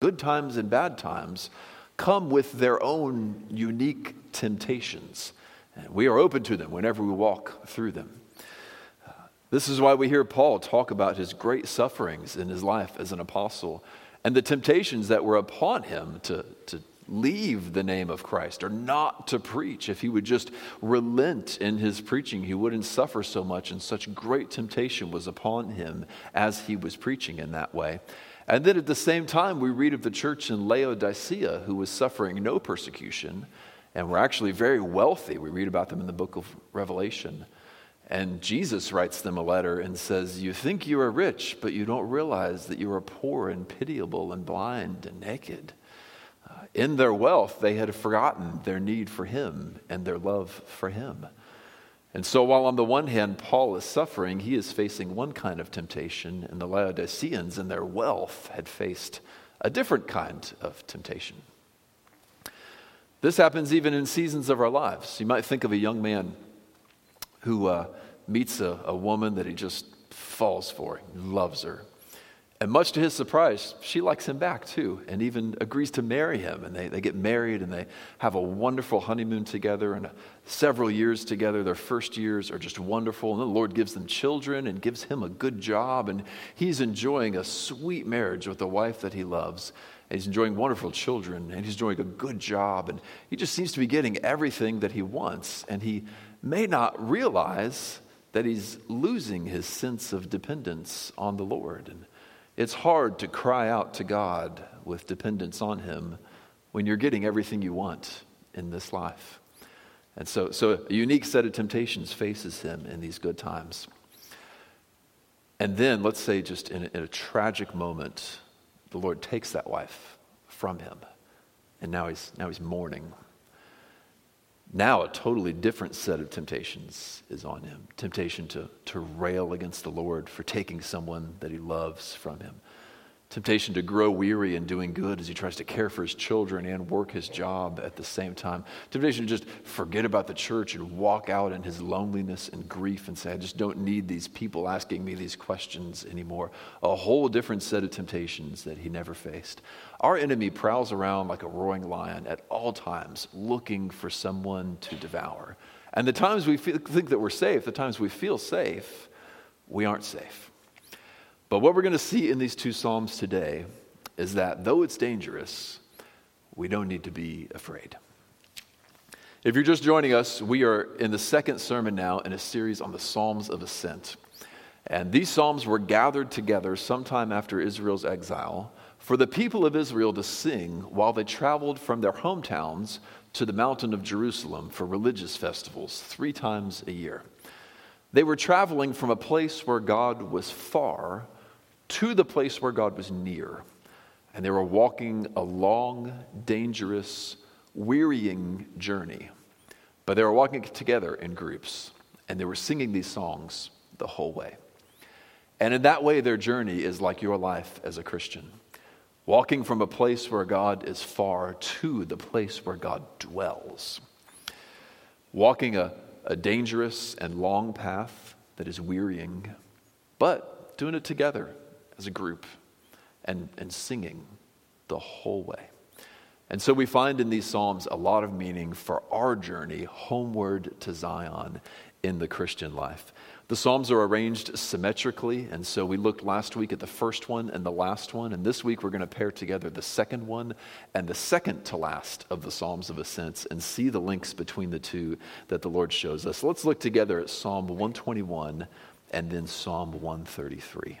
good times and bad times, come with their own unique temptations. And we are open to them whenever we walk through them. Uh, this is why we hear Paul talk about his great sufferings in his life as an apostle and the temptations that were upon him to, to leave the name of Christ or not to preach. If he would just relent in his preaching, he wouldn't suffer so much, and such great temptation was upon him as he was preaching in that way. And then at the same time, we read of the church in Laodicea who was suffering no persecution and were actually very wealthy. We read about them in the book of Revelation. And Jesus writes them a letter and says, You think you are rich, but you don't realize that you are poor and pitiable and blind and naked. Uh, in their wealth, they had forgotten their need for Him and their love for Him. And so, while on the one hand, Paul is suffering, he is facing one kind of temptation, and the Laodiceans, in their wealth, had faced a different kind of temptation. This happens even in seasons of our lives. You might think of a young man who uh, meets a, a woman that he just falls for, he loves her. And much to his surprise, she likes him back too, and even agrees to marry him. And they, they get married and they have a wonderful honeymoon together and uh, several years together. Their first years are just wonderful. And the Lord gives them children and gives him a good job. And he's enjoying a sweet marriage with the wife that he loves. And he's enjoying wonderful children and he's enjoying a good job. And he just seems to be getting everything that he wants. And he may not realize that he's losing his sense of dependence on the Lord. And it's hard to cry out to God with dependence on him when you're getting everything you want in this life. And so, so a unique set of temptations faces him in these good times. And then, let's say, just in a, in a tragic moment, the Lord takes that wife from him. And now he's, now he's mourning. Now, a totally different set of temptations is on him. Temptation to, to rail against the Lord for taking someone that he loves from him, temptation to grow weary in doing good as he tries to care for his children and work his job at the same time, temptation to just forget about the church and walk out in his loneliness and grief and say, I just don't need these people asking me these questions anymore. A whole different set of temptations that he never faced. Our enemy prowls around like a roaring lion at all times, looking for someone to devour. And the times we feel, think that we're safe, the times we feel safe, we aren't safe. But what we're going to see in these two Psalms today is that though it's dangerous, we don't need to be afraid. If you're just joining us, we are in the second sermon now in a series on the Psalms of Ascent. And these Psalms were gathered together sometime after Israel's exile for the people of Israel to sing while they traveled from their hometowns to the mountain of Jerusalem for religious festivals three times a year. They were traveling from a place where God was far to the place where God was near. And they were walking a long, dangerous, wearying journey. But they were walking together in groups, and they were singing these songs the whole way. And in that way, their journey is like your life as a Christian walking from a place where God is far to the place where God dwells. Walking a, a dangerous and long path that is wearying, but doing it together as a group and, and singing the whole way. And so we find in these Psalms a lot of meaning for our journey homeward to Zion in the Christian life. The Psalms are arranged symmetrically, and so we looked last week at the first one and the last one, and this week we're going to pair together the second one and the second to last of the Psalms of Ascents and see the links between the two that the Lord shows us. Let's look together at Psalm 121 and then Psalm 133.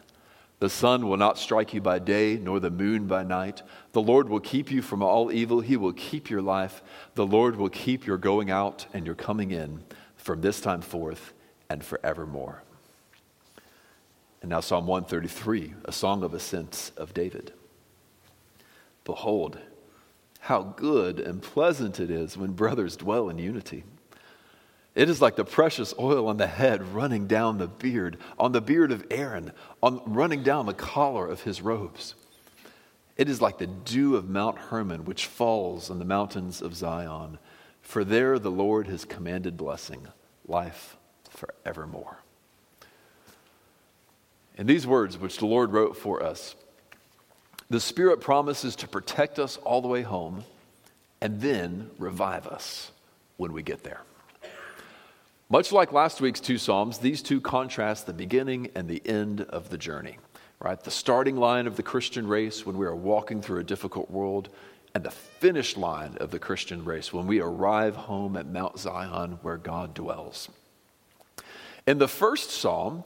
The sun will not strike you by day, nor the moon by night. The Lord will keep you from all evil. He will keep your life. The Lord will keep your going out and your coming in from this time forth and forevermore. And now, Psalm 133, a song of ascents of David. Behold, How good and pleasant it is when brothers dwell in unity. It is like the precious oil on the head running down the beard, on the beard of Aaron, on, running down the collar of his robes. It is like the dew of Mount Hermon, which falls on the mountains of Zion. For there the Lord has commanded blessing, life forevermore. In these words, which the Lord wrote for us, the Spirit promises to protect us all the way home and then revive us when we get there. Much like last week's two Psalms, these two contrast the beginning and the end of the journey, right? The starting line of the Christian race when we are walking through a difficult world, and the finish line of the Christian race when we arrive home at Mount Zion where God dwells. In the first Psalm,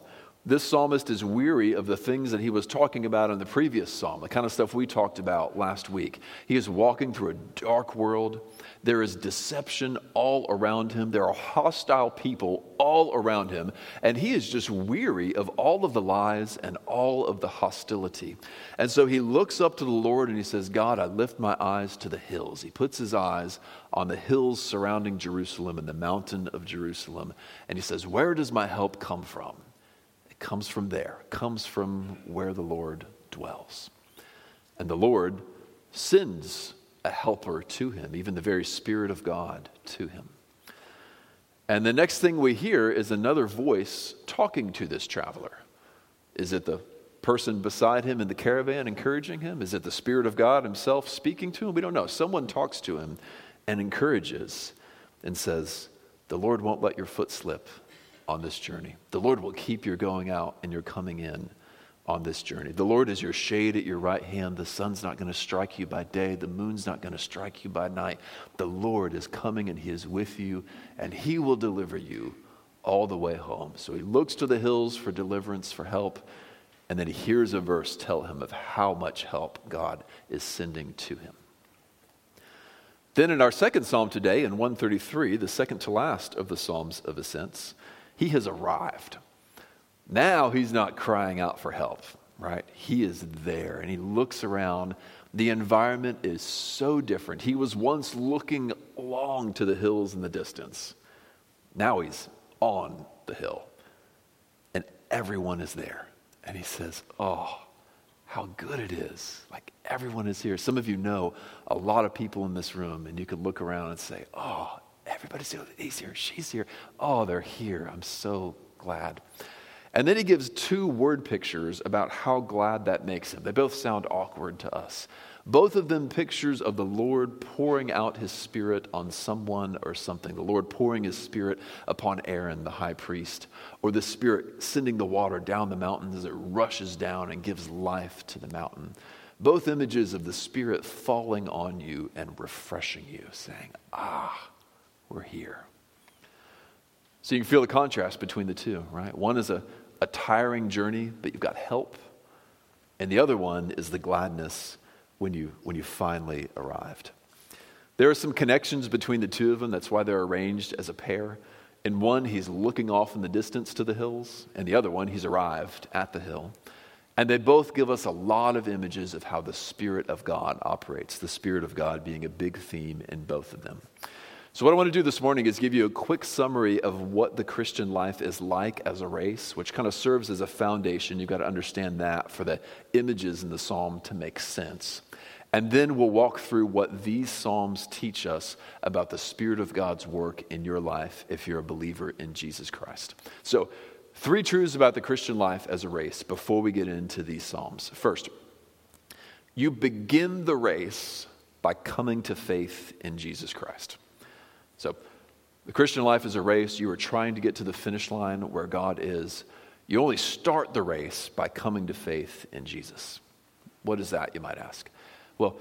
this psalmist is weary of the things that he was talking about in the previous psalm, the kind of stuff we talked about last week. He is walking through a dark world. There is deception all around him. There are hostile people all around him. And he is just weary of all of the lies and all of the hostility. And so he looks up to the Lord and he says, God, I lift my eyes to the hills. He puts his eyes on the hills surrounding Jerusalem and the mountain of Jerusalem. And he says, Where does my help come from? It comes from there, it comes from where the Lord dwells. And the Lord sends a helper to him, even the very Spirit of God to him. And the next thing we hear is another voice talking to this traveler. Is it the person beside him in the caravan encouraging him? Is it the Spirit of God himself speaking to him? We don't know. Someone talks to him and encourages and says, The Lord won't let your foot slip on this journey. The Lord will keep your going out and your coming in on this journey. The Lord is your shade at your right hand. The sun's not going to strike you by day, the moon's not going to strike you by night. The Lord is coming and He is with you, and He will deliver you all the way home. So he looks to the hills for deliverance, for help, and then he hears a verse tell him of how much help God is sending to him. Then in our second psalm today, in 133, the second to last of the Psalms of Ascents, he has arrived. Now he's not crying out for help, right? He is there and he looks around. The environment is so different. He was once looking long to the hills in the distance. Now he's on the hill and everyone is there. And he says, Oh, how good it is. Like everyone is here. Some of you know a lot of people in this room, and you can look around and say, Oh, everybody's here. He's here. She's here. Oh, they're here. I'm so glad. And then he gives two word pictures about how glad that makes him. They both sound awkward to us. Both of them pictures of the Lord pouring out his spirit on someone or something. The Lord pouring his spirit upon Aaron, the high priest, or the spirit sending the water down the mountain as it rushes down and gives life to the mountain. Both images of the spirit falling on you and refreshing you, saying, Ah, we're here. So you can feel the contrast between the two, right? One is a a tiring journey, but you've got help. And the other one is the gladness when you, when you finally arrived. There are some connections between the two of them. That's why they're arranged as a pair. In one, he's looking off in the distance to the hills, and the other one, he's arrived at the hill. And they both give us a lot of images of how the Spirit of God operates, the Spirit of God being a big theme in both of them. So, what I want to do this morning is give you a quick summary of what the Christian life is like as a race, which kind of serves as a foundation. You've got to understand that for the images in the psalm to make sense. And then we'll walk through what these psalms teach us about the Spirit of God's work in your life if you're a believer in Jesus Christ. So, three truths about the Christian life as a race before we get into these psalms. First, you begin the race by coming to faith in Jesus Christ. So, the Christian life is a race. You are trying to get to the finish line where God is. You only start the race by coming to faith in Jesus. What is that, you might ask? Well,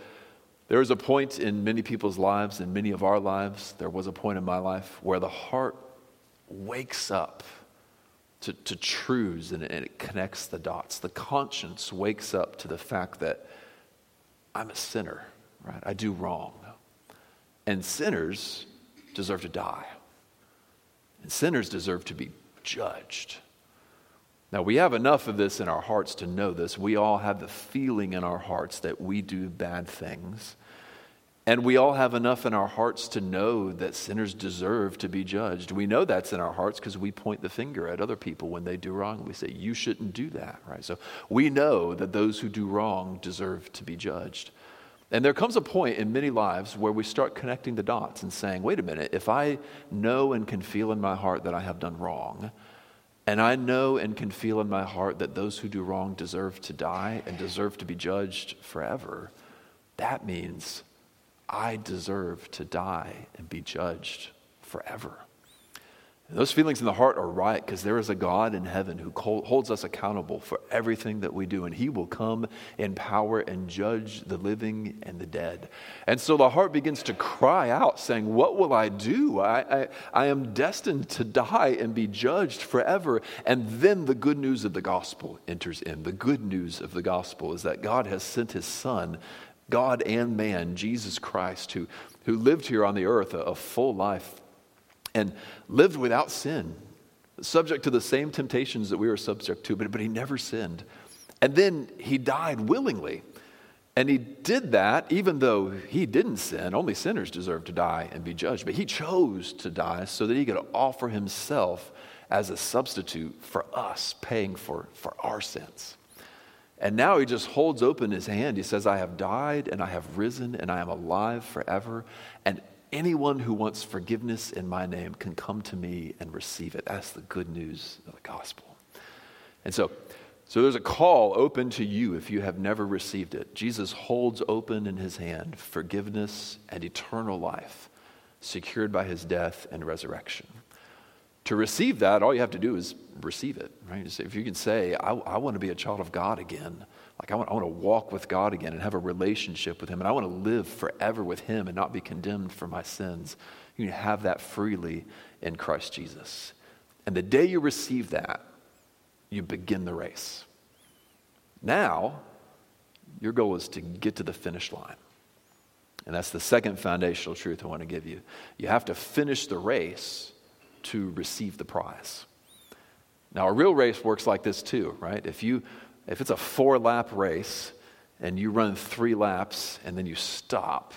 there is a point in many people's lives, in many of our lives, there was a point in my life where the heart wakes up to, to truths and, and it connects the dots. The conscience wakes up to the fact that I'm a sinner, right? I do wrong. And sinners deserve to die, and sinners deserve to be judged. Now, we have enough of this in our hearts to know this. We all have the feeling in our hearts that we do bad things. And we all have enough in our hearts to know that sinners deserve to be judged. We know that's in our hearts because we point the finger at other people when they do wrong. We say, You shouldn't do that, right? So we know that those who do wrong deserve to be judged. And there comes a point in many lives where we start connecting the dots and saying, Wait a minute, if I know and can feel in my heart that I have done wrong, and I know and can feel in my heart that those who do wrong deserve to die and deserve to be judged forever, that means I deserve to die and be judged forever. Those feelings in the heart are right because there is a God in heaven who holds us accountable for everything that we do, and He will come in power and judge the living and the dead. And so the heart begins to cry out, saying, What will I do? I, I, I am destined to die and be judged forever. And then the good news of the gospel enters in. The good news of the gospel is that God has sent His Son God and man, Jesus Christ, who, who lived here on the earth a, a full life and lived without sin, subject to the same temptations that we were subject to, but, but he never sinned. And then he died willingly. And he did that even though he didn't sin. Only sinners deserve to die and be judged. But he chose to die so that he could offer himself as a substitute for us, paying for, for our sins. And now he just holds open his hand. He says, I have died and I have risen and I am alive forever. And anyone who wants forgiveness in my name can come to me and receive it. That's the good news of the gospel. And so, so there's a call open to you if you have never received it. Jesus holds open in his hand forgiveness and eternal life secured by his death and resurrection to receive that, all you have to do is receive it, right? If you can say, I, I want to be a child of God again, like I want, I want to walk with God again and have a relationship with Him, and I want to live forever with Him and not be condemned for my sins, you can have that freely in Christ Jesus. And the day you receive that, you begin the race. Now, your goal is to get to the finish line. And that's the second foundational truth I want to give you. You have to finish the race to receive the prize. Now, a real race works like this too, right? If, you, if it's a four lap race and you run three laps and then you stop,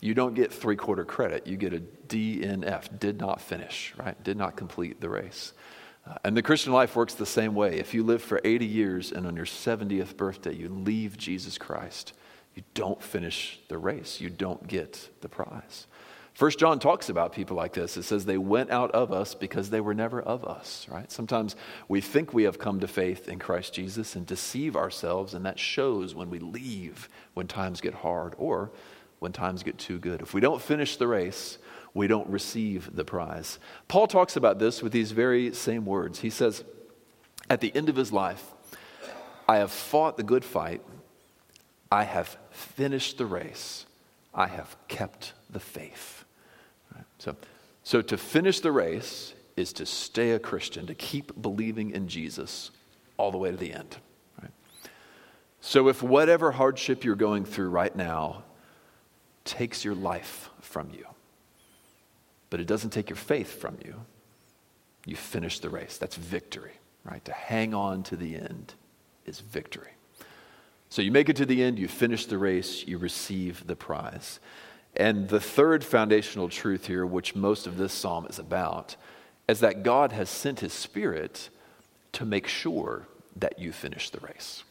you don't get three quarter credit. You get a DNF, did not finish, right? Did not complete the race. Uh, and the Christian life works the same way. If you live for 80 years and on your 70th birthday you leave Jesus Christ, you don't finish the race. You don't get the prize. First John talks about people like this. It says they went out of us because they were never of us, right? Sometimes we think we have come to faith in Christ Jesus and deceive ourselves, and that shows when we leave when times get hard or when times get too good. If we don't finish the race, we don't receive the prize. Paul talks about this with these very same words. He says, At the end of his life, I have fought the good fight, I have finished the race, I have kept the faith. So, so to finish the race is to stay a Christian, to keep believing in Jesus all the way to the end. Right? So if whatever hardship you're going through right now takes your life from you, but it doesn't take your faith from you, you finish the race. That's victory, right? To hang on to the end is victory. So you make it to the end, you finish the race, you receive the prize. And the third foundational truth here, which most of this psalm is about, is that God has sent his spirit to make sure that you finish the race.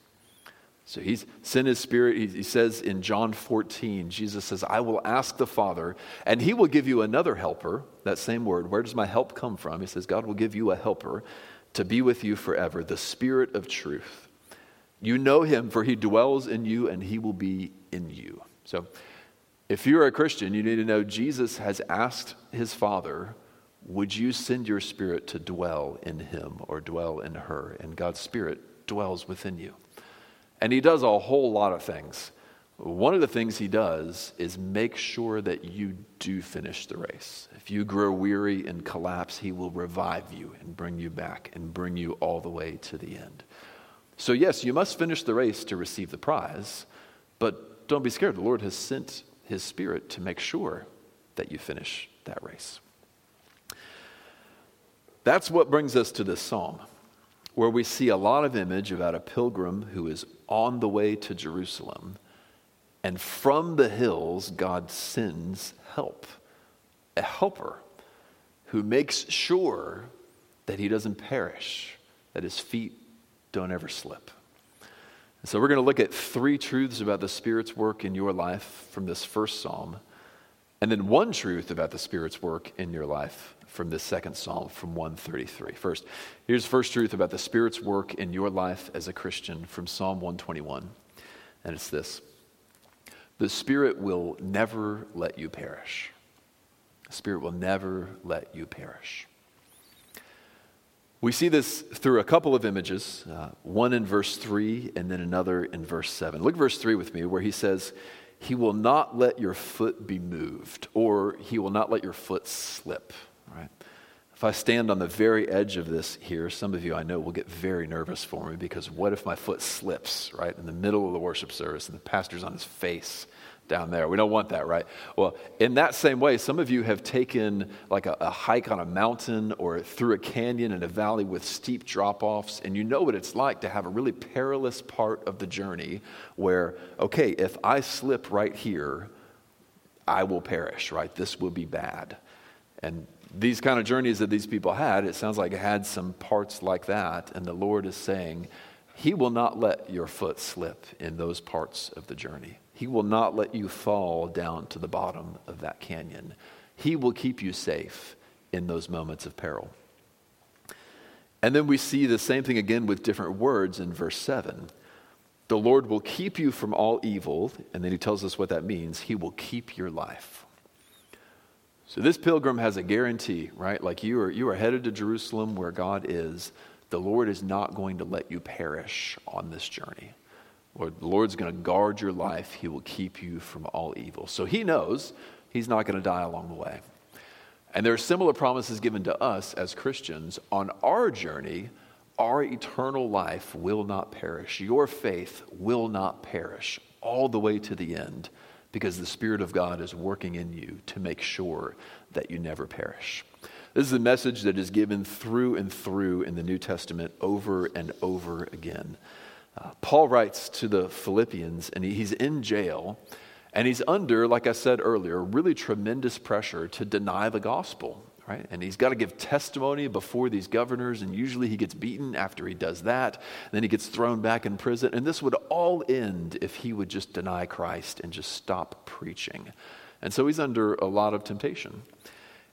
So he's sent his spirit. He, says in John 14, Jesus says, I will ask the Father, and he will give you another helper. That same word. Where does my help come from? He says, God will give you a helper to be with you forever, the spirit of truth. You know him, for he dwells in you, and he will be in you. So if you're a Christian, you need to know Jesus has asked his Father, Would you send your spirit to dwell in him or dwell in her? And God's spirit dwells within you. And he does a whole lot of things. One of the things he does is make sure that you do finish the race. If you grow weary and collapse, he will revive you and bring you back and bring you all the way to the end. So, yes, you must finish the race to receive the prize, but don't be scared. The Lord has sent his Spirit to make sure that you finish that race. That's what brings us to this psalm, where we see a lot of image about a pilgrim who is on the way to Jerusalem, And from the hills, God sends help, a helper who makes sure that he doesn't perish, that his feet don't ever slip. So we're going to look at three truths about the Spirit's work in your life from this first psalm, and then one truth about the Spirit's work in your life from this second psalm from 133. First, here's the first truth about the Spirit's work in your life as a Christian from Psalm 121, and it's this the Spirit will never let you perish. The Spirit will never let you perish. We see this through a couple of images, uh, one in verse 3 and then another in verse 7. Look verse 3 with me, where he says, He will not let your foot be moved, or He will not let your foot slip. Right? If I stand on the very edge of this here, some of you I know will get very nervous for me because what if my foot slips, right, in the middle of the worship service and the pastor's on his face down there? We don't want that, right? Well, in that same way, some of you have taken like a, a hike on a mountain or through a canyon in a valley with steep drop offs, and you know what it's like to have a really perilous part of the journey where, okay, if I slip right here, I will perish, right? This will be bad. And these kind of journeys that these people had, it sounds like it had some parts like that. And the Lord is saying, He will not let your foot slip in those parts of the journey. He will not let you fall down to the bottom of that canyon. He will keep you safe in those moments of peril. And then we see the same thing again with different words in verse 7. The Lord will keep you from all evil. And then he tells us what that means. He will keep your life. So this pilgrim has a guarantee, right? Like you are, you are headed to Jerusalem where God is. The Lord is not going to let you perish on this journey. Lord, the Lord's going to guard your life. He will keep you from all evil. So he knows he's not going to die along the way. And there are similar promises given to us as Christians on our journey. Our eternal life will not perish. Your faith will not perish all the way to the end because the Spirit of God is working in you to make sure that you never perish. This is a message that is given through and through in the New Testament over and over again. Uh, Paul writes to the Philippians, and he's in jail, and he's under, like I said earlier, really tremendous pressure to deny the gospel right? And he's got to give testimony before these governors, and usually he gets beaten after he does that. Then he gets thrown back in prison. And this would all end if he would just deny Christ and just stop preaching. And so he's under a lot of temptation.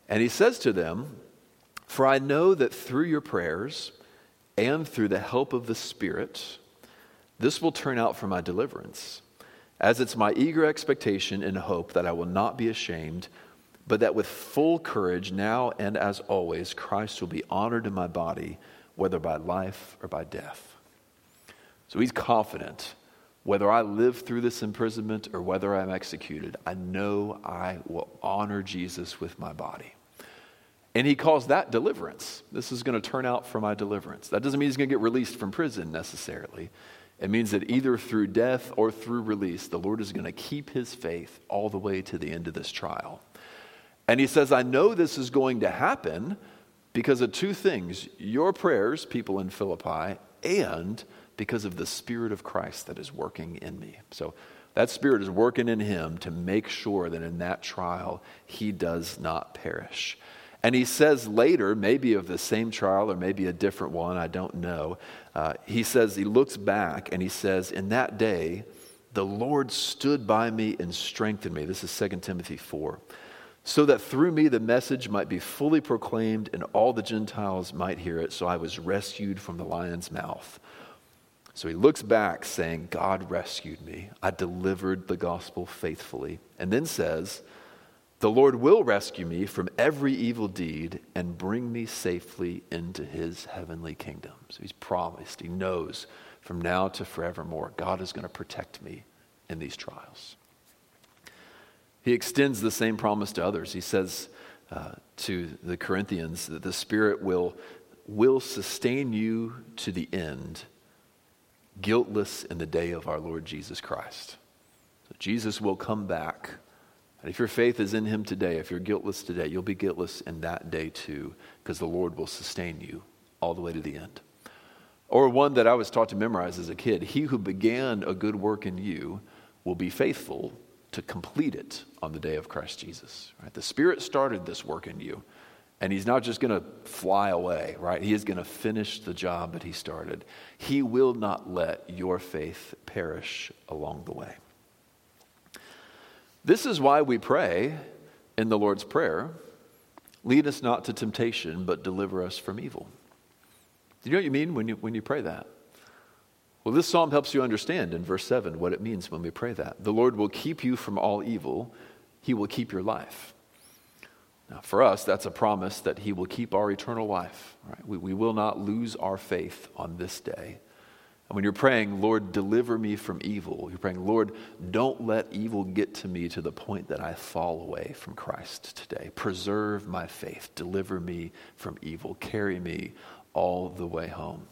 And he says to them, For I know that through your prayers and through the help of the Spirit, this will turn out for my deliverance, as it's my eager expectation and hope that I will not be ashamed but that with full courage, now and as always, Christ will be honored in my body, whether by life or by death. So he's confident. Whether I live through this imprisonment or whether I'm executed, I know I will honor Jesus with my body. And he calls that deliverance. This is going to turn out for my deliverance. That doesn't mean he's going to get released from prison necessarily. It means that either through death or through release, the Lord is going to keep his faith all the way to the end of this trial. And he says, I know this is going to happen because of two things your prayers, people in Philippi, and because of the Spirit of Christ that is working in me. So that Spirit is working in him to make sure that in that trial he does not perish. And he says later, maybe of the same trial or maybe a different one, I don't know. Uh, he says, he looks back and he says, In that day, the Lord stood by me and strengthened me. This is 2 Timothy 4 so that through me the message might be fully proclaimed and all the Gentiles might hear it. So I was rescued from the lion's mouth. So he looks back, saying, God rescued me. I delivered the gospel faithfully. And then says, The Lord will rescue me from every evil deed and bring me safely into his heavenly kingdom. So he's promised, he knows from now to forevermore, God is going to protect me in these trials. He extends the same promise to others. He says uh, to the Corinthians that the Spirit will, will sustain you to the end, guiltless in the day of our Lord Jesus Christ. So Jesus will come back. And if your faith is in him today, if you're guiltless today, you'll be guiltless in that day too, because the Lord will sustain you all the way to the end. Or one that I was taught to memorize as a kid He who began a good work in you will be faithful to complete it on the day of Christ Jesus. Right? The Spirit started this work in you, and He's not just going to fly away, right? He is going to finish the job that He started. He will not let your faith perish along the way. This is why we pray in the Lord's Prayer lead us not to temptation, but deliver us from evil. Do you know what you mean when you, when you pray that? Well, this psalm helps you understand in verse 7 what it means when we pray that. The Lord will keep you from all evil, He will keep your life. Now, for us, that's a promise that He will keep our eternal life. Right? We, we will not lose our faith on this day. And when you're praying, Lord, deliver me from evil, you're praying, Lord, don't let evil get to me to the point that I fall away from Christ today. Preserve my faith, deliver me from evil, carry me all the way home.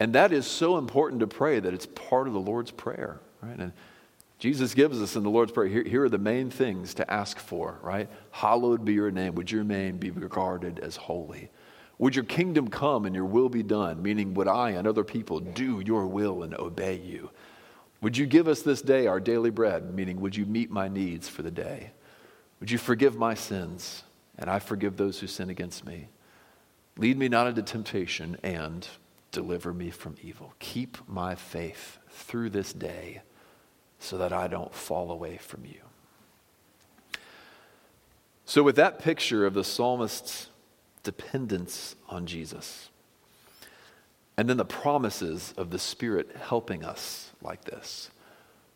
And that is so important to pray that it's part of the Lord's Prayer, right? And Jesus gives us in the Lord's Prayer, here, here are the main things to ask for, right? Hallowed be your name. Would your name be regarded as holy? Would your kingdom come and your will be done? Meaning, would I and other people do your will and obey you? Would you give us this day our daily bread? Meaning, would you meet my needs for the day? Would you forgive my sins? And I forgive those who sin against me. Lead me not into temptation and deliver me from evil. Keep my faith through this day so that I don't fall away from you. So, with that picture of the psalmist's dependence on Jesus. And then the promises of the Spirit helping us like this.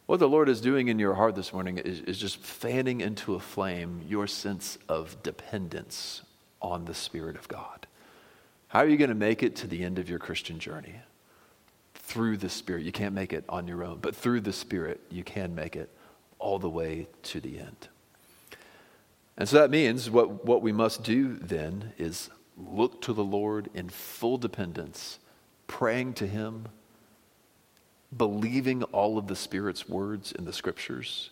What the Lord is doing in your heart this morning is, is just fanning into a flame your sense of dependence on the Spirit of God. How are you going to make it to the end of your Christian journey? Through the Spirit. You can't make it on your own, but through the Spirit, you can make it all the way to the end. And so that means what, what we must do then is look to the Lord in full dependence, praying to Him, believing all of the Spirit's words in the scriptures,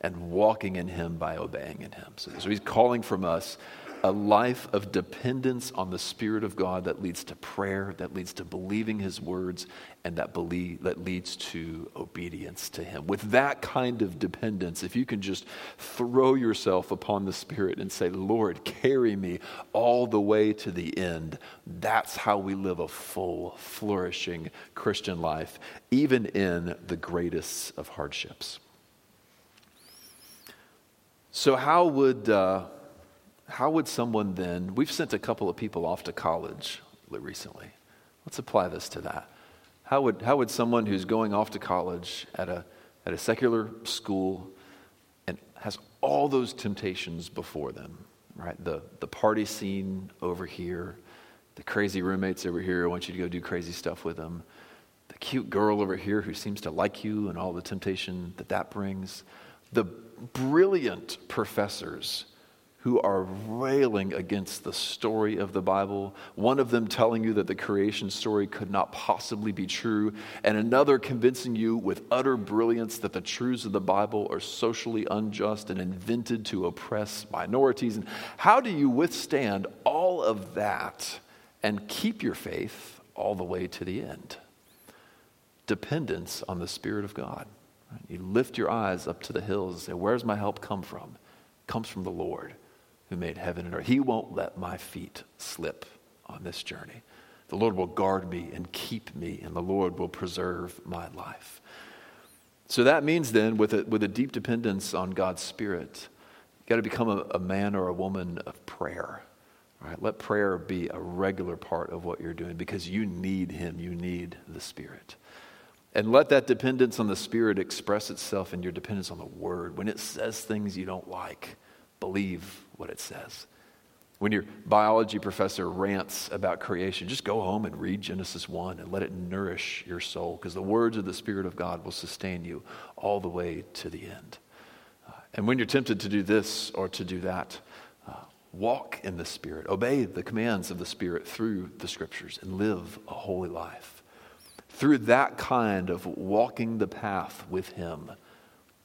and walking in Him by obeying in Him. So, so He's calling from us a life of dependence on the Spirit of God that leads to prayer, that leads to believing His words, and that, believe, that leads to obedience to Him. With that kind of dependence, if you can just throw yourself upon the Spirit and say, Lord, carry me all the way to the end, that's how we live a full, flourishing Christian life, even in the greatest of hardships. So, how would. Uh, how would someone then, we've sent a couple of people off to college recently. Let's apply this to that. How would, how would someone who's going off to college at a, at a secular school and has all those temptations before them, right? The, the party scene over here, the crazy roommates over here who want you to go do crazy stuff with them, the cute girl over here who seems to like you and all the temptation that that brings, the brilliant professors who are railing against the story of the Bible. One of them telling you that the creation story could not possibly be true, and another convincing you with utter brilliance that the truths of the Bible are socially unjust and invented to oppress minorities. And how do you withstand all of that and keep your faith all the way to the end? Dependence on the Spirit of God. You lift your eyes up to the hills and say, Where's my help come from? It comes from the Lord who made heaven and earth. He won't let my feet slip on this journey. The Lord will guard me and keep me, and the Lord will preserve my life. So that means then, with a, with a deep dependence on God's Spirit, you've got to become a, a man or a woman of prayer. Right? Let prayer be a regular part of what you're doing because you need Him, you need the Spirit. And let that dependence on the Spirit express itself in your dependence on the Word. When it says things you don't like, believe what it says. When your biology professor rants about creation, just go home and read Genesis 1 and let it nourish your soul because the words of the Spirit of God will sustain you all the way to the end. Uh, and when you're tempted to do this or to do that, uh, walk in the Spirit, obey the commands of the Spirit through the Scriptures, and live a holy life. Through that kind of walking the path with Him,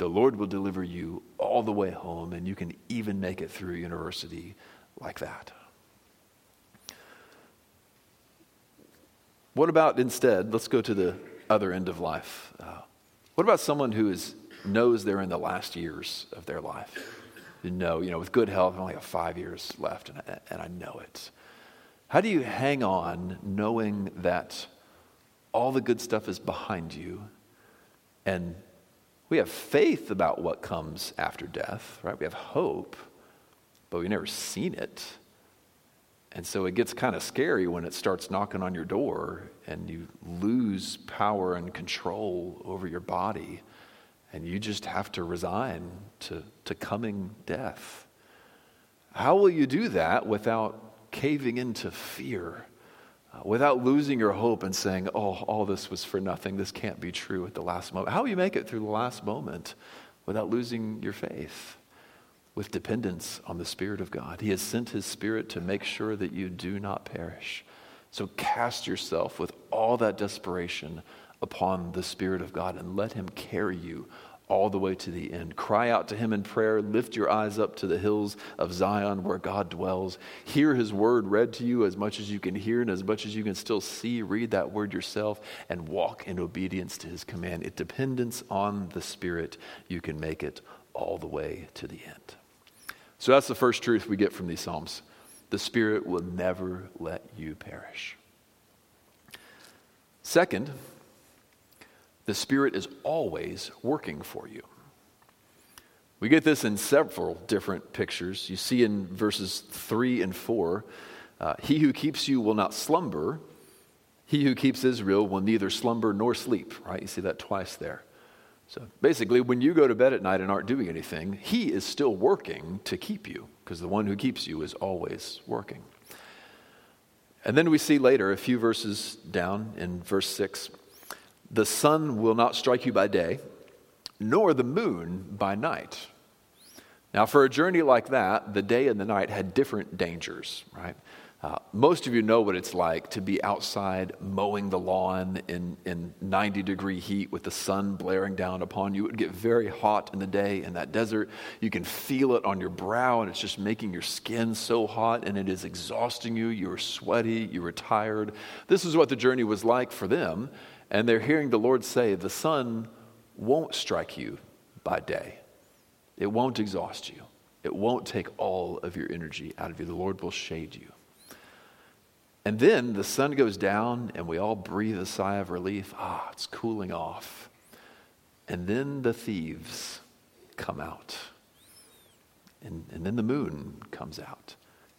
the Lord will deliver you all the way home, and you can even make it through university like that. What about instead, let's go to the other end of life. Uh, what about someone who is knows they're in the last years of their life. You know, you know, with good health, I only have five years left, and I, and I know it. How do you hang on knowing that all the good stuff is behind you and we have faith about what comes after death, right? We have hope, but we've never seen it. And so it gets kind of scary when it starts knocking on your door and you lose power and control over your body and you just have to resign to, to coming death. How will you do that without caving into fear, Uh, without losing your hope and saying, oh, all this was for nothing, this can't be true at the last moment? How will you make it through the last moment without losing your faith? With dependence on the Spirit of God. He has sent His Spirit to make sure that you do not perish. So cast yourself with all that desperation upon the Spirit of God and let Him carry you all the way to the end. Cry out to Him in prayer. Lift your eyes up to the hills of Zion where God dwells. Hear His word read to you as much as you can hear and as much as you can still see. Read that word yourself and walk in obedience to His command. It dependence on the Spirit, you can make it all the way to the end. So that's the first truth we get from these Psalms. The Spirit will never let you perish. Second, the Spirit is always working for you. We get this in several different pictures. You see in verses 3 and 4 uh, He who keeps you will not slumber. He who keeps Israel will neither slumber nor sleep, right? You see that twice there. So basically, when you go to bed at night and aren't doing anything, He is still working to keep you because the one who keeps you is always working. And then we see later, a few verses down in verse 6, the sun will not strike you by day, nor the moon by night. Now, for a journey like that, the day and the night had different dangers, right? Uh, most of you know what it's like to be outside mowing the lawn in, in 90 degree heat with the sun blaring down upon you. It would get very hot in the day in that desert. You can feel it on your brow, and it's just making your skin so hot, and it is exhausting you. You're sweaty, you're tired. This is what the journey was like for them. And they're hearing the Lord say, The sun won't strike you by day, it won't exhaust you, it won't take all of your energy out of you. The Lord will shade you. And then the sun goes down, and we all breathe a sigh of relief. Ah, it's cooling off. And then the thieves come out. And, and then the moon comes out.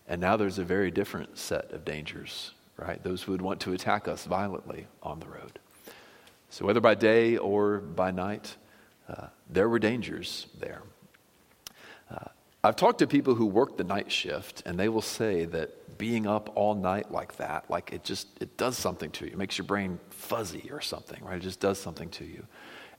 And now there's a very different set of dangers, right? Those who would want to attack us violently on the road. So, whether by day or by night, uh, there were dangers there. Uh, I've talked to people who work the night shift, and they will say that being up all night like that, like it just it does something to you. It makes your brain fuzzy or something, right? It just does something to you.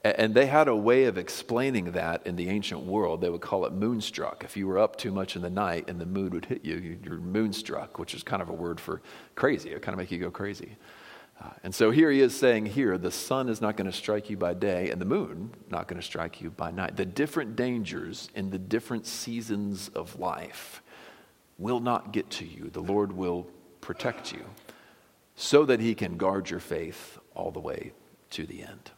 And, and they had a way of explaining that in the ancient world. They would call it moonstruck. If you were up too much in the night and the moon would hit you, you're moonstruck, which is kind of a word for crazy. It kind of make you go crazy. Uh, and so here he is saying here, the sun is not going to strike you by day and the moon not going to strike you by night. The different dangers in the different seasons of life will not get to you. The Lord will protect you so that he can guard your faith all the way to the end.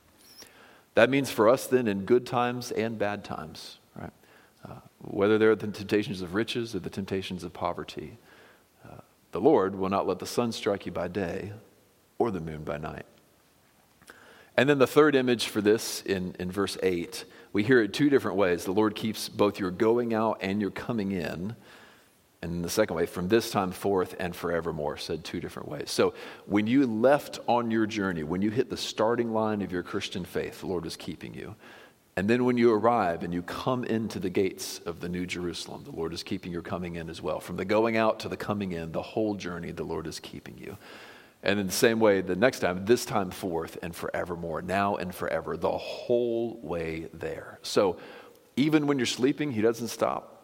That means for us then in good times and bad times, right? Uh, whether they're the temptations of riches or the temptations of poverty, uh, the Lord will not let the sun strike you by day or the moon by night. And then the third image for this in, in verse 8, we hear it two different ways. The Lord keeps both your going out and your coming in. And the second way, from this time forth and forevermore, said two different ways. So when you left on your journey, when you hit the starting line of your Christian faith, the Lord was keeping you. And then when you arrive and you come into the gates of the New Jerusalem, the Lord is keeping your coming in as well. From the going out to the coming in, the whole journey, the Lord is keeping you. And in the same way, the next time, this time forth and forevermore, now and forever, the whole way there. So even when you're sleeping, He doesn't stop.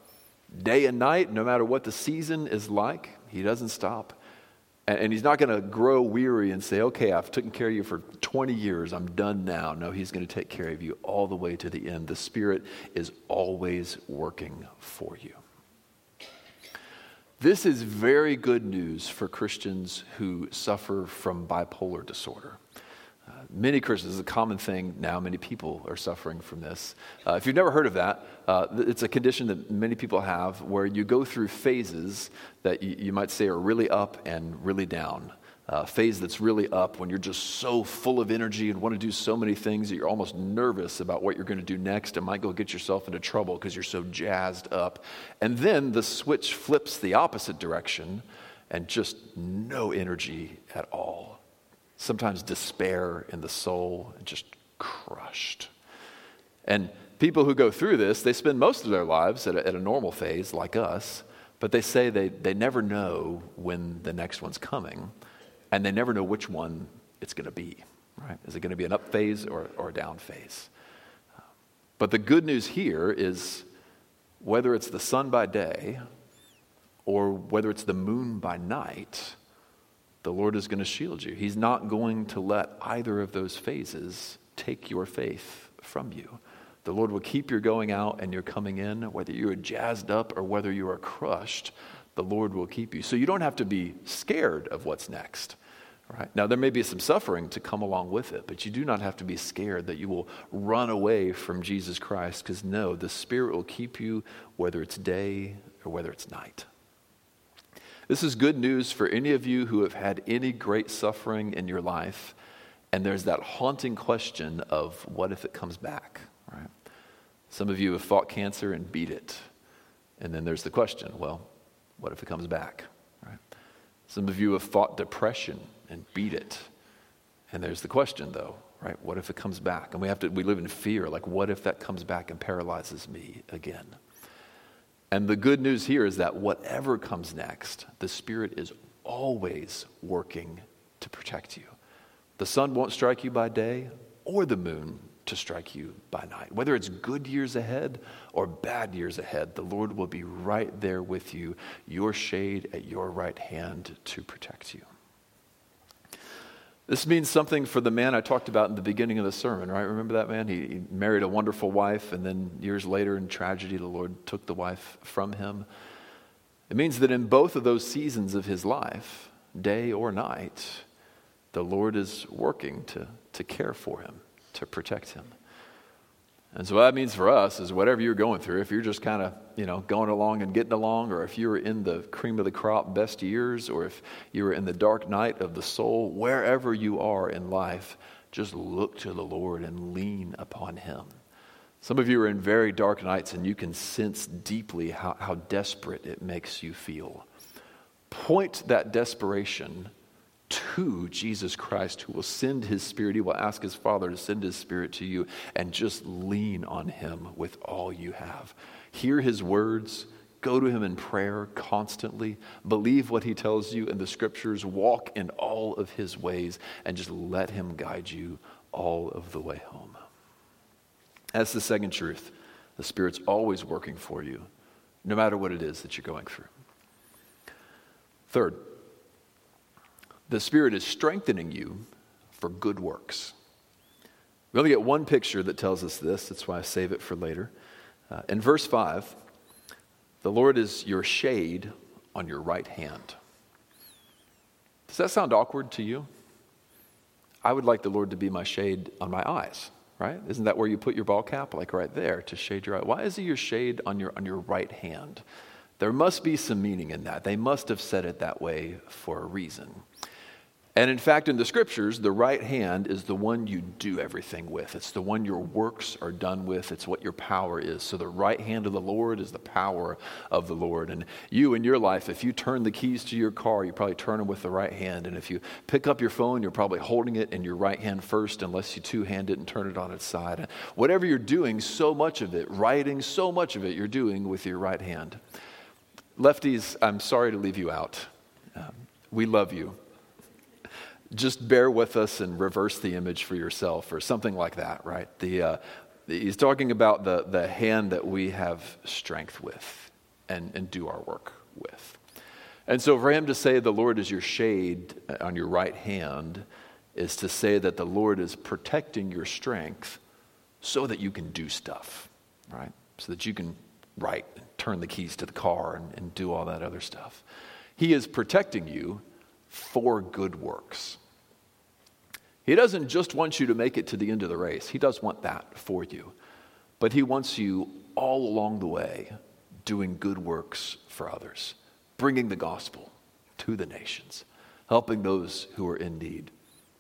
Day and night, no matter what the season is like, He doesn't stop. And, and He's not going to grow weary and say, okay, I've taken care of you for 20 years, I'm done now. No, He's going to take care of you all the way to the end. The Spirit is always working for you. This is very good news for Christians who suffer from bipolar disorder. Uh, many Christians, it's a common thing now. Many people are suffering from this. Uh, if you've never heard of that, uh, it's a condition that many people have where you go through phases that you, you might say are really up and really down uh, phase that's really up when you're just so full of energy and want to do so many things that you're almost nervous about what you're going to do next and might go get yourself into trouble because you're so jazzed up. And then the switch flips the opposite direction and just no energy at all. Sometimes despair in the soul just crushed. And people who go through this, they spend most of their lives at a, at a normal phase like us, but they say they, they never know when the next one's coming and they never know which one it's going to be, right? Is it going to be an up phase or, or a down phase? But the good news here is whether it's the sun by day or whether it's the moon by night, the Lord is going to shield you. He's not going to let either of those phases take your faith from you. The Lord will keep your going out and your coming in, whether you are jazzed up or whether you are crushed, the Lord will keep you. So you don't have to be scared of what's next. Right? Now, there may be some suffering to come along with it, but you do not have to be scared that you will run away from Jesus Christ because no, the Spirit will keep you whether it's day or whether it's night. This is good news for any of you who have had any great suffering in your life, and there's that haunting question of what if it comes back, right? Some of you have fought cancer and beat it. And then there's the question well, what if it comes back, right? Some of you have fought depression and beat it. And there's the question, though, right? What if it comes back? And we have to, we live in fear. Like, what if that comes back and paralyzes me again? And the good news here is that whatever comes next, the Spirit is always working to protect you. The sun won't strike you by day or the moon to strike you by night. Whether it's good years ahead or bad years ahead, the Lord will be right there with you, your shade at your right hand to protect you. This means something for the man I talked about in the beginning of the sermon, right? Remember that man? He, he, married a wonderful wife, and then years later, in tragedy, the Lord took the wife from him. It means that in both of those seasons of his life, day or night, the Lord is working to, to care for him, to protect him. And so what that means for us is whatever you're going through, if you're just kind of, you know, going along and getting along, or if you're in the cream of the crop best years, or if you're in the dark night of the soul, wherever you are in life, just look to the Lord and lean upon Him. Some of you are in very dark nights and you can sense deeply how, how desperate it makes you feel. Point that desperation to Jesus Christ, who will send his spirit. He will ask his Father to send his spirit to you and just lean on him with all you have. Hear his words. Go to him in prayer constantly. Believe what he tells you in the scriptures. Walk in all of his ways and just let him guide you all of the way home. That's the second truth. The Spirit's always working for you, no matter what it is that you're going through. Third, the Spirit is strengthening you for good works. We only get one picture that tells us this. That's why I save it for later. Uh, in verse 5, the Lord is your shade on your right hand. Does that sound awkward to you? I would like the Lord to be my shade on my eyes, right? Isn't that where you put your ball cap? Like right there to shade your eye. Why is he your shade on your, on your right hand? There must be some meaning in that. They must have said it that way for a reason. And in fact, in the scriptures, the right hand is the one you do everything with. It's the one your works are done with. It's what your power is. So the right hand of the Lord is the power of the Lord. And you in your life, if you turn the keys to your car, you probably turn them with the right hand. And if you pick up your phone, you're probably holding it in your right hand first, unless you two hand it and turn it on its side. And whatever you're doing, so much of it, writing, so much of it, you're doing with your right hand. Lefties, I'm sorry to leave you out. Um, we love you just bear with us and reverse the image for yourself or something like that, right? The, uh, he's talking about the, the hand that we have strength with and, and do our work with. And so for him to say the Lord is your shade on your right hand is to say that the Lord is protecting your strength so that you can do stuff, right? So that you can write and turn the keys to the car and, and do all that other stuff. He is protecting you for good works. He doesn't just want you to make it to the end of the race, He does want that for you. But He wants you all along the way doing good works for others, bringing the gospel to the nations, helping those who are in need,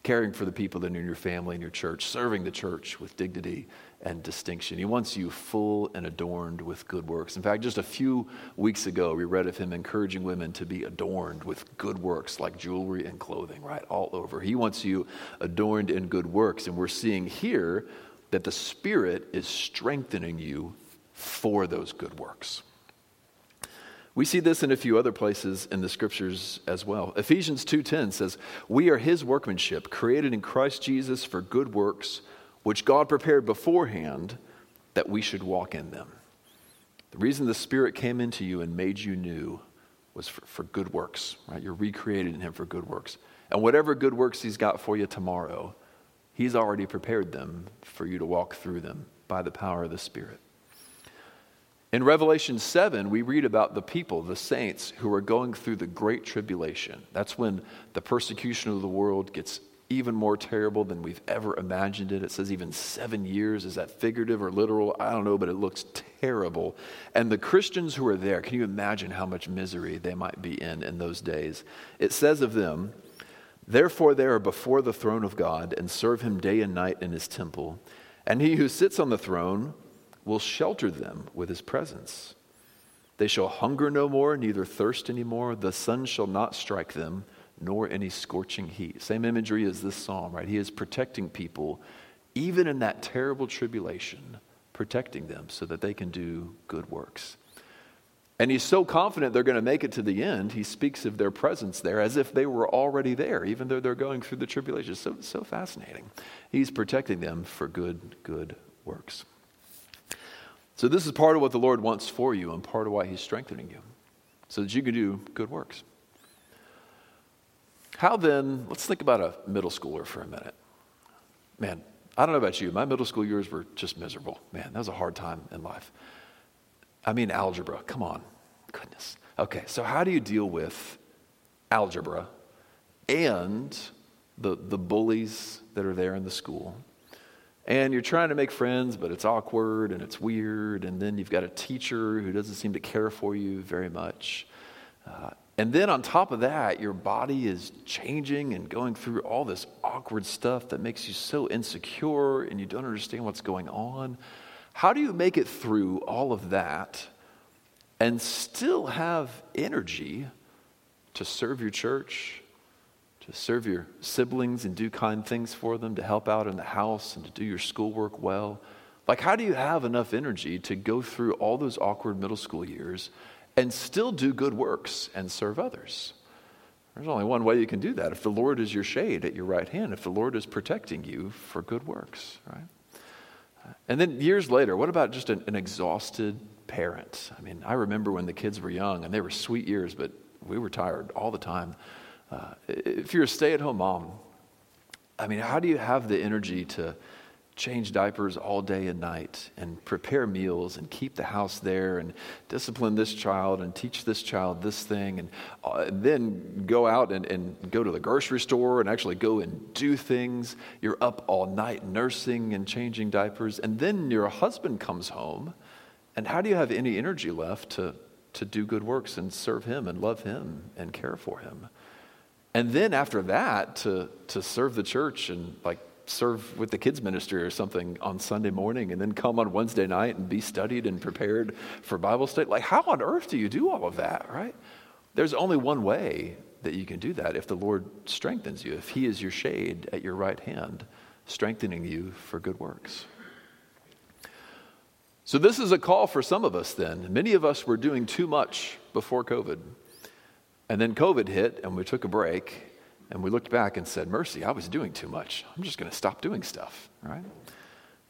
caring for the people that are in your family and your church, serving the church with dignity and distinction. He wants you full and adorned with good works. In fact, just a few weeks ago, we read of him encouraging women to be adorned with good works like jewelry and clothing, right? All over. He wants you adorned in good works. And we're seeing here that the Spirit is strengthening you for those good works. We see this in a few other places in the scriptures as well. Ephesians 2:10 says, "We are his workmanship, created in Christ Jesus for good works, which God prepared beforehand that we should walk in them." The reason the Spirit came into you and made you new was for, for good works, right? You're recreated in him for good works. And whatever good works he's got for you tomorrow, he's already prepared them for you to walk through them by the power of the Spirit. In Revelation 7, we read about the people, the saints, who are going through the great tribulation. That's when the persecution of the world gets even more terrible than we've ever imagined it. It says even seven years. Is that figurative or literal? I don't know, but it looks terrible. And the Christians who are there, can you imagine how much misery they might be in in those days? It says of them, Therefore, they are before the throne of God and serve him day and night in his temple. And he who sits on the throne, will shelter them with his presence. They shall hunger no more, neither thirst any more. The sun shall not strike them, nor any scorching heat. Same imagery as this psalm, right? He is protecting people, even in that terrible tribulation, protecting them so that they can do good works. And he's so confident they're going to make it to the end, he speaks of their presence there as if they were already there, even though they're going through the tribulation. So, so fascinating. He's protecting them for good, good works. So, this is part of what the Lord wants for you and part of why He's strengthening you so that you can do good works. How then, let's think about a middle schooler for a minute. Man, I don't know about you, my middle school years were just miserable. Man, that was a hard time in life. I mean, algebra, come on. Goodness. Okay, so how do you deal with algebra and the, the bullies that are there in the school? And you're trying to make friends, but it's awkward and it's weird. And then you've got a teacher who doesn't seem to care for you very much. Uh, and then on top of that, your body is changing and going through all this awkward stuff that makes you so insecure and you don't understand what's going on. How do you make it through all of that and still have energy to serve your church, to serve your siblings and do kind things for them, to help out in the house and to do your schoolwork well? Like, how do you have enough energy to go through all those awkward middle school years and still do good works and serve others? There's only one way you can do that if the Lord is your shade at your right hand, if the Lord is protecting you for good works, right? And then years later, what about just an, an exhausted parent? I mean, I remember when the kids were young and they were sweet years, but we were tired all the time. Uh, if you're a stay at home mom, I mean, how do you have the energy to change diapers all day and night and prepare meals and keep the house there and discipline this child and teach this child this thing and, uh, and then go out and, and go to the grocery store and actually go and do things? You're up all night nursing and changing diapers, and then your husband comes home. And how do you have any energy left to, to do good works and serve him and love him and care for him? And then after that, to, to serve the church and like serve with the kids ministry or something on Sunday morning and then come on Wednesday night and be studied and prepared for Bible study. Like, how on earth do you do all of that, right? There's only one way that you can do that if the Lord strengthens you, if He is your shade at your right hand, strengthening you for good works. So, this is a call for some of us then. Many of us were doing too much before COVID. And then COVID hit, and we took a break, and we looked back and said, Mercy, I was doing too much. I'm just going to stop doing stuff, right?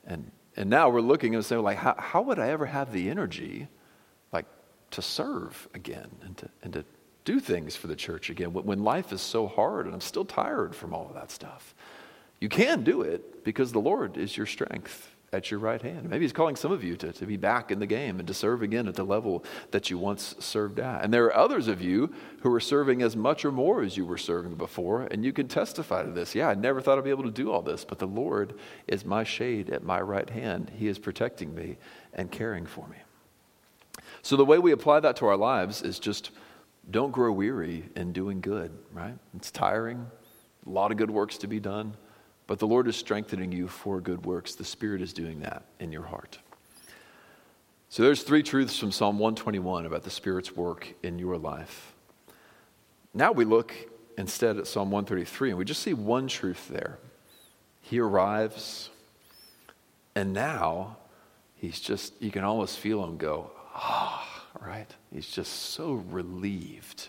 And, and now we're looking and saying, like, how, how would I ever have the energy, like, to serve again and to, and to do things for the church again when life is so hard and I'm still tired from all of that stuff? You can do it because the Lord is your strength at your right hand. Maybe He's calling some of you to, to be back in the game and to serve again at the level that you once served at. And there are others of you who are serving as much or more as you were serving before, and you can testify to this. Yeah, I never thought I'd be able to do all this, but the Lord is my shade at my right hand. He is protecting me and caring for me. So the way we apply that to our lives is just don't grow weary in doing good, right? It's tiring, a lot of good works to be done. But the Lord is strengthening you for good works. The Spirit is doing that in your heart. So there's three truths from Psalm 121 about the Spirit's work in your life. Now we look instead at Psalm 133 and we just see one truth there. He arrives, and now he's just, you can almost feel him go, ah, right? He's just so relieved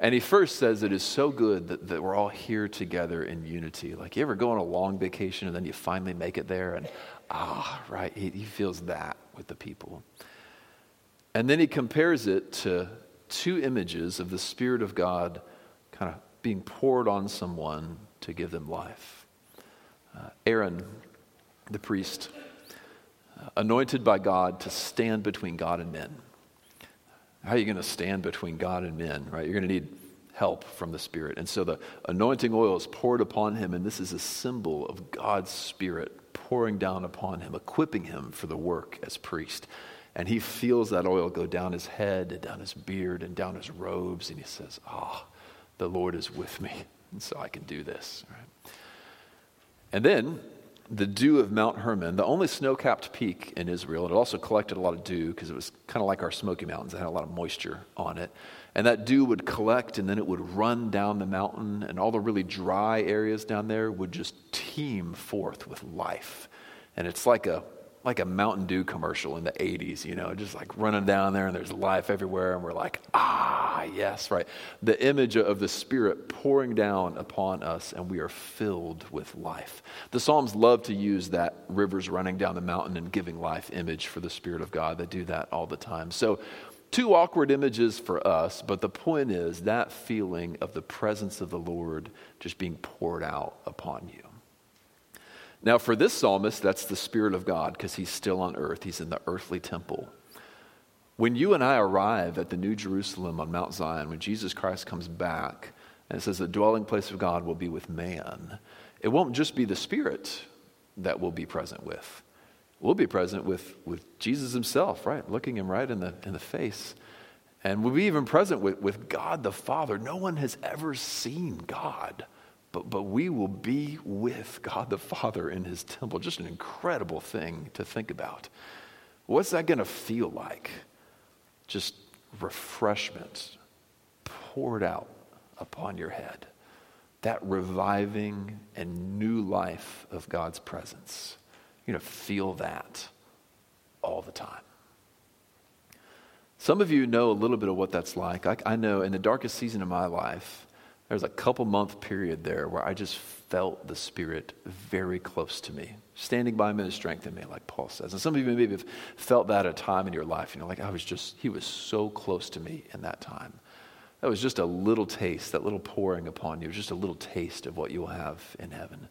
and he first says it is so good that, that we're all here together in unity. Like you ever go on a long vacation and then you finally make it there and ah, right, he, he feels that with the people. And then he compares it to two images of the Spirit of God kind of being poured on someone to give them life. Uh, Aaron, the priest, uh, anointed by God to stand between God and men. How are you going to stand between God and men, right? You're going to need help from the Spirit. And so the anointing oil is poured upon him, and this is a symbol of God's Spirit pouring down upon him, equipping him for the work as priest. And he feels that oil go down his head and down his beard and down his robes, and he says, Ah, oh, the Lord is with me, and so I can do this. Right? And then the dew of Mount Hermon, the only snow capped peak in Israel. It also collected a lot of dew because it was kind of like our Smoky Mountains. It had a lot of moisture on it. And that dew would collect and then it would run down the mountain, and all the really dry areas down there would just teem forth with life. And it's like a like a Mountain Dew commercial in the 80s, you know, just like running down there and there's life everywhere. And we're like, ah, yes, right. The image of the Spirit pouring down upon us and we are filled with life. The Psalms love to use that rivers running down the mountain and giving life image for the Spirit of God. They do that all the time. So, two awkward images for us, but the point is that feeling of the presence of the Lord just being poured out upon you. Now, for this psalmist, that's the Spirit of God because he's still on earth, he's in the earthly temple. When you and I arrive at the New Jerusalem on Mount Zion, when Jesus Christ comes back, and says the dwelling place of God will be with man, it won't just be the Spirit that we'll be present with. We'll be present with, with Jesus himself, right? Looking him right in the, in the face. And we'll be even present with, with God the Father. No one has ever seen God. But, but we will be with God the Father in his temple. Just an incredible thing to think about. What's that going to feel like? Just refreshment poured out upon your head. That reviving and new life of God's presence. You're going to feel that all the time. Some of you know a little bit of what that's like. I, I know in the darkest season of my life, there was a couple month period there where I just felt the Spirit very close to me, standing by me to strengthen me, like Paul says. And some of you maybe have felt that at a time in your life. You know, like I was just, he was so close to me in that time. That was just a little taste, that little pouring upon you, just a little taste of what you will have in heaven.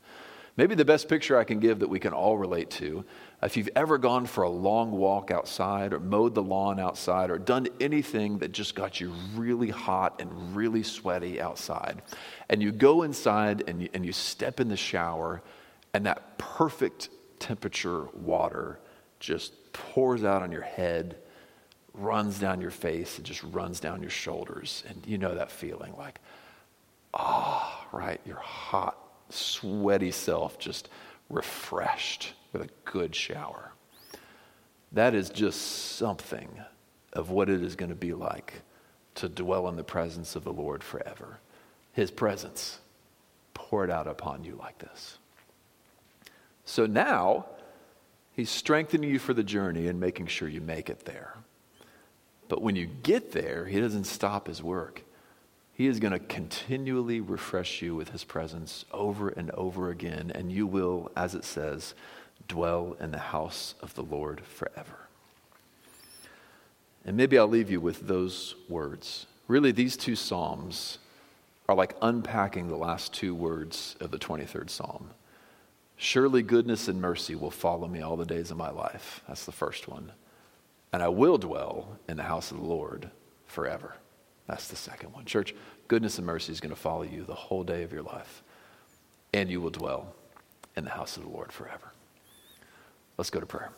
Maybe the best picture I can give that we can all relate to if you've ever gone for a long walk outside or mowed the lawn outside or done anything that just got you really hot and really sweaty outside, and you go inside and you, and you step in the shower, and that perfect temperature water just pours out on your head, runs down your face, and just runs down your shoulders. And you know that feeling like, ah, oh, right, you're hot sweaty self just refreshed with a good shower. That is just something of what it is going to be like to dwell in the presence of the Lord forever. His presence poured out upon you like this. So now, He's strengthening you for the journey and making sure you make it there. But when you get there, He doesn't stop His work. He is going to continually refresh you with his presence over and over again, and you will, as it says, dwell in the house of the Lord forever. And maybe I'll leave you with those words. Really, these two Psalms are like unpacking the last two words of the 23rd Psalm Surely goodness and mercy will follow me all the days of my life. That's the first one. And I will dwell in the house of the Lord forever. That's the second one. Church, goodness and mercy is going to follow you the whole day of your life, and you will dwell in the house of the Lord forever. Let's go to prayer.